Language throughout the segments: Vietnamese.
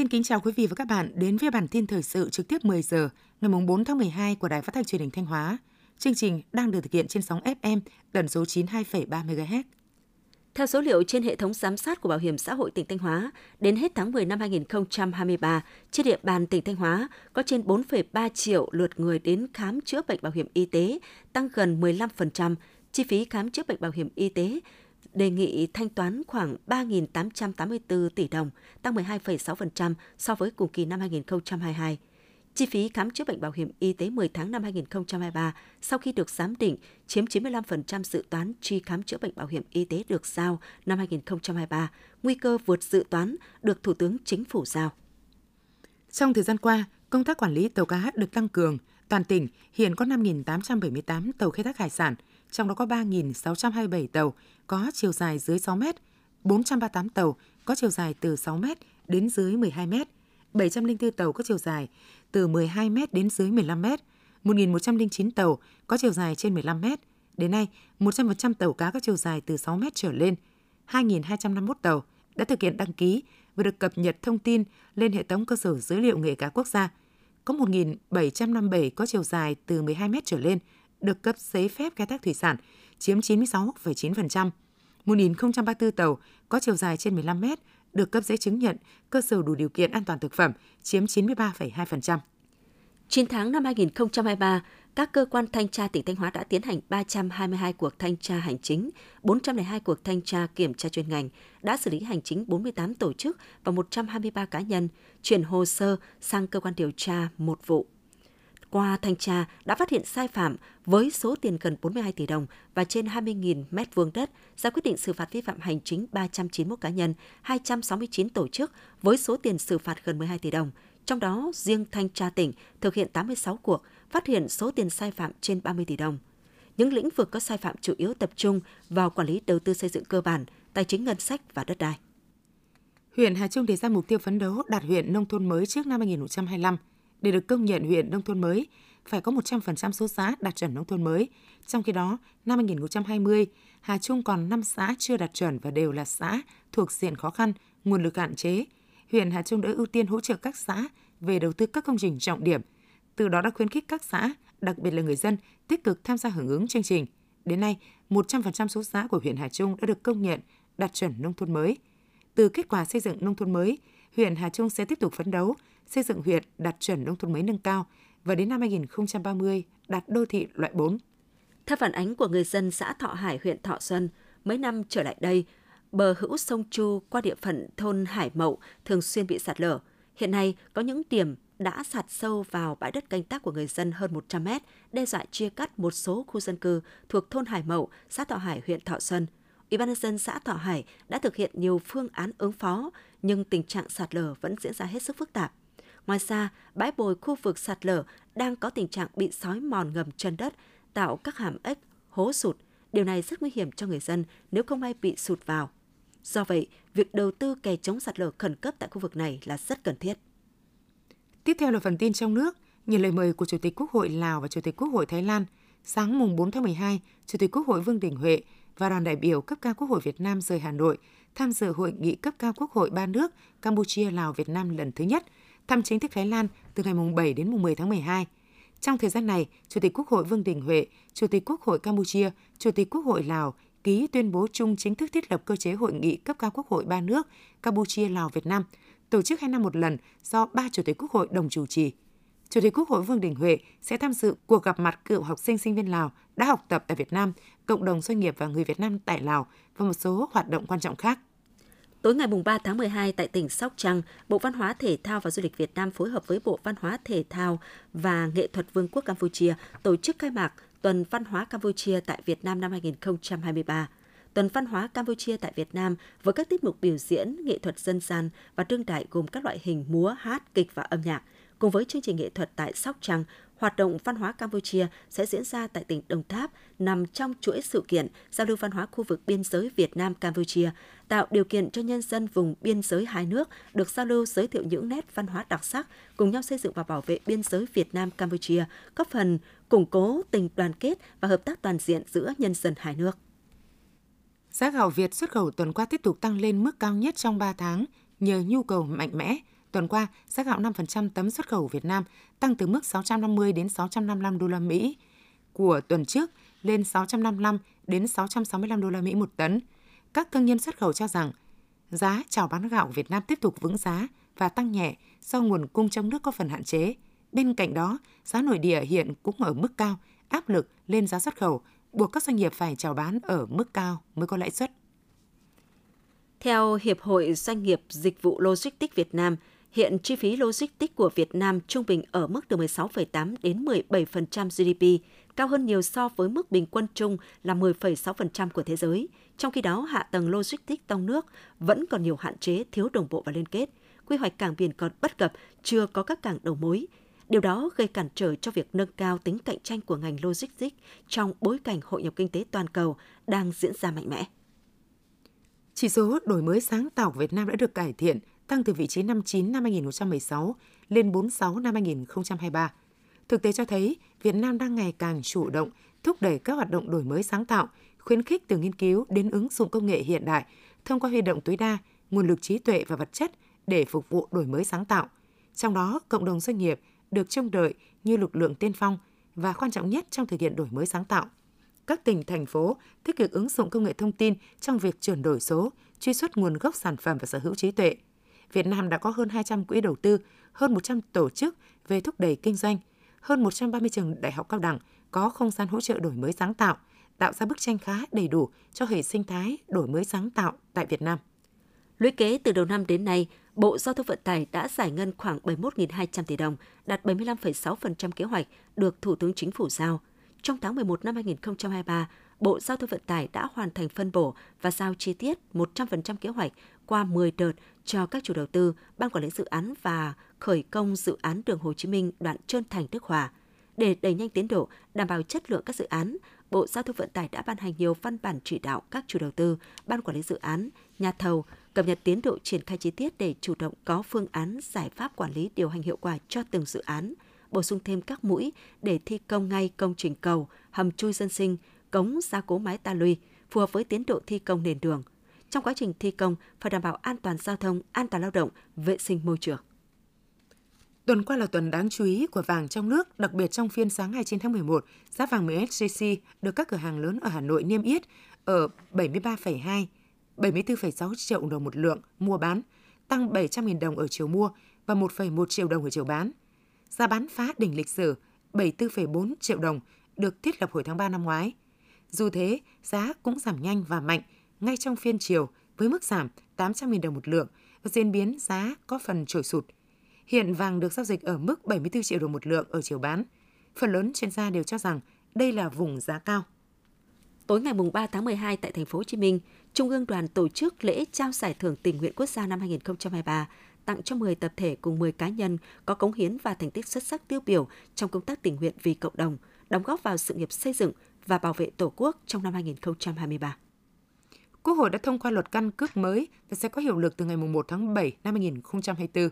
Xin kính chào quý vị và các bạn đến với bản tin thời sự trực tiếp 10 giờ ngày 4 tháng 12 của Đài Phát thanh Truyền hình Thanh Hóa. Chương trình đang được thực hiện trên sóng FM tần số 92,3 MHz. Theo số liệu trên hệ thống giám sát của Bảo hiểm xã hội tỉnh Thanh Hóa, đến hết tháng 10 năm 2023, trên địa bàn tỉnh Thanh Hóa có trên 4,3 triệu lượt người đến khám chữa bệnh bảo hiểm y tế, tăng gần 15%. Chi phí khám chữa bệnh bảo hiểm y tế đề nghị thanh toán khoảng 3.884 tỷ đồng, tăng 12,6% so với cùng kỳ năm 2022. Chi phí khám chữa bệnh bảo hiểm y tế 10 tháng năm 2023 sau khi được giám định chiếm 95% dự toán chi khám chữa bệnh bảo hiểm y tế được giao năm 2023, nguy cơ vượt dự toán được Thủ tướng Chính phủ giao. Trong thời gian qua, công tác quản lý tàu cá được tăng cường. Toàn tỉnh hiện có 5.878 tàu khai thác hải sản, trong đó có 3.627 tàu có chiều dài dưới 6 mét, 438 tàu có chiều dài từ 6 mét đến dưới 12 mét, 704 tàu có chiều dài từ 12 mét đến dưới 15 mét, 1.109 tàu có chiều dài trên 15 mét. Đến nay, 100% tàu cá có chiều dài từ 6 mét trở lên, 2.251 tàu đã thực hiện đăng ký và được cập nhật thông tin lên hệ thống cơ sở dữ liệu nghề cá quốc gia. Có 1.757 có chiều dài từ 12 mét trở lên được cấp giấy phép khai thác thủy sản, chiếm 96,9%. 1.034 tàu có chiều dài trên 15 mét được cấp giấy chứng nhận cơ sở đủ điều kiện an toàn thực phẩm, chiếm 93,2%. 9 tháng năm 2023, các cơ quan thanh tra tỉnh Thanh Hóa đã tiến hành 322 cuộc thanh tra hành chính, 402 cuộc thanh tra kiểm tra chuyên ngành, đã xử lý hành chính 48 tổ chức và 123 cá nhân, chuyển hồ sơ sang cơ quan điều tra một vụ. Qua thanh tra đã phát hiện sai phạm với số tiền gần 42 tỷ đồng và trên 20.000 mét vuông đất, ra quyết định xử phạt vi phạm hành chính 391 cá nhân, 269 tổ chức với số tiền xử phạt gần 12 tỷ đồng. Trong đó, riêng thanh tra tỉnh thực hiện 86 cuộc, phát hiện số tiền sai phạm trên 30 tỷ đồng. Những lĩnh vực có sai phạm chủ yếu tập trung vào quản lý đầu tư xây dựng cơ bản, tài chính ngân sách và đất đai. Huyện Hà Trung đề ra mục tiêu phấn đấu đạt huyện nông thôn mới trước năm 2025 để được công nhận huyện nông thôn mới, phải có 100% số xã đạt chuẩn nông thôn mới. Trong khi đó, năm 2020, Hà Trung còn 5 xã chưa đạt chuẩn và đều là xã thuộc diện khó khăn, nguồn lực hạn chế. Huyện Hà Trung đã ưu tiên hỗ trợ các xã về đầu tư các công trình trọng điểm. Từ đó đã khuyến khích các xã, đặc biệt là người dân, tích cực tham gia hưởng ứng chương trình. Đến nay, 100% số xã của huyện Hà Trung đã được công nhận đạt chuẩn nông thôn mới. Từ kết quả xây dựng nông thôn mới, huyện Hà Trung sẽ tiếp tục phấn đấu xây dựng huyện đạt chuẩn nông thôn mới nâng cao và đến năm 2030 đạt đô thị loại 4. Theo phản ánh của người dân xã Thọ Hải, huyện Thọ Xuân, mấy năm trở lại đây, bờ hữu sông Chu qua địa phận thôn Hải Mậu thường xuyên bị sạt lở. Hiện nay có những điểm đã sạt sâu vào bãi đất canh tác của người dân hơn 100 mét, đe dọa chia cắt một số khu dân cư thuộc thôn Hải Mậu, xã Thọ Hải, huyện Thọ Xuân. Ủy ban nhân dân xã Thọ Hải đã thực hiện nhiều phương án ứng phó, nhưng tình trạng sạt lở vẫn diễn ra hết sức phức tạp. Ngoài ra, bãi bồi khu vực sạt lở đang có tình trạng bị sói mòn ngầm chân đất, tạo các hàm ếch, hố sụt. Điều này rất nguy hiểm cho người dân nếu không may bị sụt vào. Do vậy, việc đầu tư kè chống sạt lở khẩn cấp tại khu vực này là rất cần thiết. Tiếp theo là phần tin trong nước. Nhận lời mời của Chủ tịch Quốc hội Lào và Chủ tịch Quốc hội Thái Lan, sáng mùng 4 tháng 12, Chủ tịch Quốc hội Vương Đình Huệ và đoàn đại biểu cấp cao Quốc hội Việt Nam rời Hà Nội tham dự hội nghị cấp cao Quốc hội ba nước Campuchia, Lào, Việt Nam lần thứ nhất – thăm chính thức Thái Lan từ ngày 7 đến mùng 10 tháng 12. Trong thời gian này, Chủ tịch Quốc hội Vương Đình Huệ, Chủ tịch Quốc hội Campuchia, Chủ tịch Quốc hội Lào ký tuyên bố chung chính thức thiết lập cơ chế hội nghị cấp cao Quốc hội ba nước Campuchia, Lào, Việt Nam, tổ chức hai năm một lần do ba Chủ tịch Quốc hội đồng chủ trì. Chủ tịch Quốc hội Vương Đình Huệ sẽ tham dự cuộc gặp mặt cựu học sinh sinh viên Lào đã học tập tại Việt Nam, cộng đồng doanh nghiệp và người Việt Nam tại Lào và một số hoạt động quan trọng khác. Tối ngày 3 tháng 12 tại tỉnh Sóc Trăng, Bộ Văn hóa Thể thao và Du lịch Việt Nam phối hợp với Bộ Văn hóa Thể thao và Nghệ thuật Vương quốc Campuchia tổ chức khai mạc Tuần Văn hóa Campuchia tại Việt Nam năm 2023. Tuần Văn hóa Campuchia tại Việt Nam với các tiết mục biểu diễn, nghệ thuật dân gian và đương đại gồm các loại hình múa, hát, kịch và âm nhạc. Cùng với chương trình nghệ thuật tại Sóc Trăng, Hoạt động văn hóa Campuchia sẽ diễn ra tại tỉnh Đồng Tháp, nằm trong chuỗi sự kiện giao lưu văn hóa khu vực biên giới Việt Nam Campuchia, tạo điều kiện cho nhân dân vùng biên giới hai nước được giao lưu giới thiệu những nét văn hóa đặc sắc, cùng nhau xây dựng và bảo vệ biên giới Việt Nam Campuchia, góp phần củng cố tình đoàn kết và hợp tác toàn diện giữa nhân dân hai nước. Giá gạo Việt xuất khẩu tuần qua tiếp tục tăng lên mức cao nhất trong 3 tháng nhờ nhu cầu mạnh mẽ Tuần qua, giá gạo 5% tấm xuất khẩu Việt Nam tăng từ mức 650 đến 655 đô la Mỹ của tuần trước lên 655 đến 665 đô la Mỹ một tấn. Các thương nhân xuất khẩu cho rằng giá chào bán gạo Việt Nam tiếp tục vững giá và tăng nhẹ do nguồn cung trong nước có phần hạn chế. Bên cạnh đó, giá nội địa hiện cũng ở mức cao, áp lực lên giá xuất khẩu, buộc các doanh nghiệp phải chào bán ở mức cao mới có lãi suất. Theo Hiệp hội Doanh nghiệp Dịch vụ Logistics Việt Nam, hiện chi phí logistics của Việt Nam trung bình ở mức từ 16,8 đến 17% GDP, cao hơn nhiều so với mức bình quân chung là 10,6% của thế giới. Trong khi đó, hạ tầng logistics trong nước vẫn còn nhiều hạn chế, thiếu đồng bộ và liên kết. Quy hoạch cảng biển còn bất cập, chưa có các cảng đầu mối. Điều đó gây cản trở cho việc nâng cao tính cạnh tranh của ngành logistics trong bối cảnh hội nhập kinh tế toàn cầu đang diễn ra mạnh mẽ. Chỉ số đổi mới sáng tạo Việt Nam đã được cải thiện, tăng từ vị trí 59 năm 2016 lên 46 năm 2023. Thực tế cho thấy Việt Nam đang ngày càng chủ động thúc đẩy các hoạt động đổi mới sáng tạo, khuyến khích từ nghiên cứu đến ứng dụng công nghệ hiện đại thông qua huy động tối đa nguồn lực trí tuệ và vật chất để phục vụ đổi mới sáng tạo. Trong đó, cộng đồng doanh nghiệp được trông đợi như lực lượng tiên phong và quan trọng nhất trong thực hiện đổi mới sáng tạo. Các tỉnh, thành phố tích cực ứng dụng công nghệ thông tin trong việc chuyển đổi số, truy xuất nguồn gốc sản phẩm và sở hữu trí tuệ. Việt Nam đã có hơn 200 quỹ đầu tư, hơn 100 tổ chức về thúc đẩy kinh doanh, hơn 130 trường đại học cao đẳng có không gian hỗ trợ đổi mới sáng tạo, tạo ra bức tranh khá đầy đủ cho hệ sinh thái đổi mới sáng tạo tại Việt Nam. Lũy kế từ đầu năm đến nay, Bộ Giao thông Vận tải đã giải ngân khoảng 71.200 tỷ đồng, đạt 75,6% kế hoạch được Thủ tướng Chính phủ giao. Trong tháng 11 năm 2023, Bộ Giao thông Vận tải đã hoàn thành phân bổ và giao chi tiết 100% kế hoạch qua 10 đợt cho các chủ đầu tư, ban quản lý dự án và khởi công dự án đường Hồ Chí Minh đoạn Trơn Thành Đức Hòa. Để đẩy nhanh tiến độ, đảm bảo chất lượng các dự án, Bộ Giao thông Vận tải đã ban hành nhiều văn bản chỉ đạo các chủ đầu tư, ban quản lý dự án, nhà thầu cập nhật tiến độ triển khai chi tiết để chủ động có phương án giải pháp quản lý điều hành hiệu quả cho từng dự án, bổ sung thêm các mũi để thi công ngay công trình cầu, hầm chui dân sinh, cống gia cố mái ta luy, phù hợp với tiến độ thi công nền đường. Trong quá trình thi công phải đảm bảo an toàn giao thông, an toàn lao động, vệ sinh môi trường. Tuần qua là tuần đáng chú ý của vàng trong nước, đặc biệt trong phiên sáng 29 tháng 11, giá vàng MSJC được các cửa hàng lớn ở Hà Nội niêm yết ở 73,2 74,6 triệu đồng một lượng mua bán, tăng 700.000 đồng ở chiều mua và 1,1 triệu đồng ở chiều bán. Giá bán phá đỉnh lịch sử 74,4 triệu đồng được thiết lập hồi tháng 3 năm ngoái. Dù thế, giá cũng giảm nhanh và mạnh ngay trong phiên chiều với mức giảm 800.000 đồng một lượng và diễn biến giá có phần trồi sụt. Hiện vàng được giao dịch ở mức 74 triệu đồng một lượng ở chiều bán. Phần lớn chuyên gia đều cho rằng đây là vùng giá cao. Tối ngày 3 tháng 12 tại thành phố Hồ Chí Minh, Trung ương Đoàn tổ chức lễ trao giải thưởng tình nguyện quốc gia năm 2023 tặng cho 10 tập thể cùng 10 cá nhân có cống hiến và thành tích xuất sắc tiêu biểu trong công tác tình nguyện vì cộng đồng, đóng góp vào sự nghiệp xây dựng và bảo vệ Tổ quốc trong năm 2023. Quốc hội đã thông qua luật căn cước mới và sẽ có hiệu lực từ ngày 1 tháng 7 năm 2024.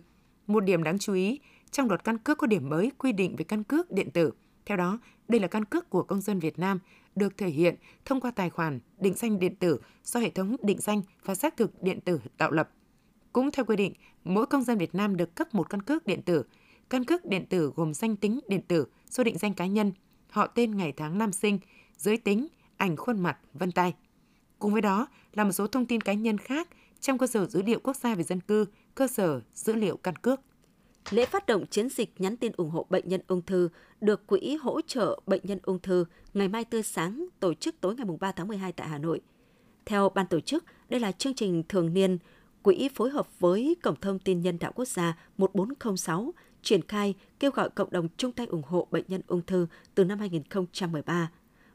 Một điểm đáng chú ý, trong luật căn cước có điểm mới quy định về căn cước điện tử. Theo đó, đây là căn cước của công dân Việt Nam được thể hiện thông qua tài khoản định danh điện tử do hệ thống định danh và xác thực điện tử tạo lập. Cũng theo quy định, mỗi công dân Việt Nam được cấp một căn cước điện tử. Căn cước điện tử gồm danh tính điện tử, số định danh cá nhân, họ tên ngày tháng năm sinh, giới tính, ảnh khuôn mặt, vân tay. Cùng với đó là một số thông tin cá nhân khác trong cơ sở dữ liệu quốc gia về dân cư, cơ sở dữ liệu căn cước. Lễ phát động chiến dịch nhắn tin ủng hộ bệnh nhân ung thư được Quỹ hỗ trợ bệnh nhân ung thư ngày mai tươi sáng tổ chức tối ngày 3 tháng 12 tại Hà Nội. Theo ban tổ chức, đây là chương trình thường niên Quỹ phối hợp với Cổng thông tin nhân đạo quốc gia 1406 triển khai kêu gọi cộng đồng chung tay ủng hộ bệnh nhân ung thư từ năm 2013.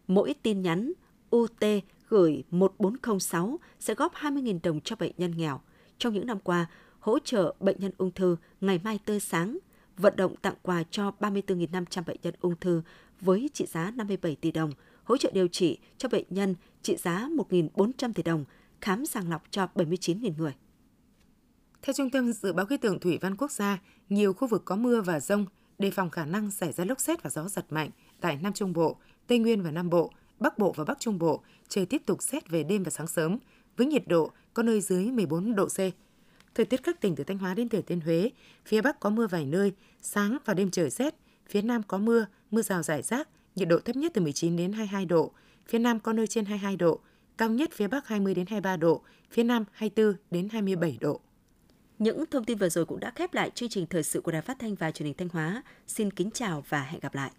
Mỗi tin nhắn UT gửi 1406 sẽ góp 20.000 đồng cho bệnh nhân nghèo. Trong những năm qua, hỗ trợ bệnh nhân ung thư ngày mai tươi sáng, vận động tặng quà cho 34.500 bệnh nhân ung thư với trị giá 57 tỷ đồng, hỗ trợ điều trị cho bệnh nhân trị giá 1.400 tỷ đồng, khám sàng lọc cho 79.000 người. Theo Trung tâm Dự báo Khí tượng Thủy văn Quốc gia, nhiều khu vực có mưa và rông, đề phòng khả năng xảy ra lốc xét và gió giật mạnh tại Nam Trung Bộ, Tây Nguyên và Nam Bộ, Bắc Bộ và Bắc Trung Bộ, trời tiếp tục rét về đêm và sáng sớm, với nhiệt độ có nơi dưới 14 độ C. Thời tiết các tỉnh từ Thanh Hóa đến Thừa Thiên Huế, phía Bắc có mưa vài nơi, sáng và đêm trời rét, phía Nam có mưa, mưa rào rải rác, nhiệt độ thấp nhất từ 19 đến 22 độ, phía Nam có nơi trên 22 độ, cao nhất phía Bắc 20 đến 23 độ, phía Nam 24 đến 27 độ. Những thông tin vừa rồi cũng đã khép lại chương trình thời sự của Đài Phát thanh và Truyền hình Thanh Hóa. Xin kính chào và hẹn gặp lại.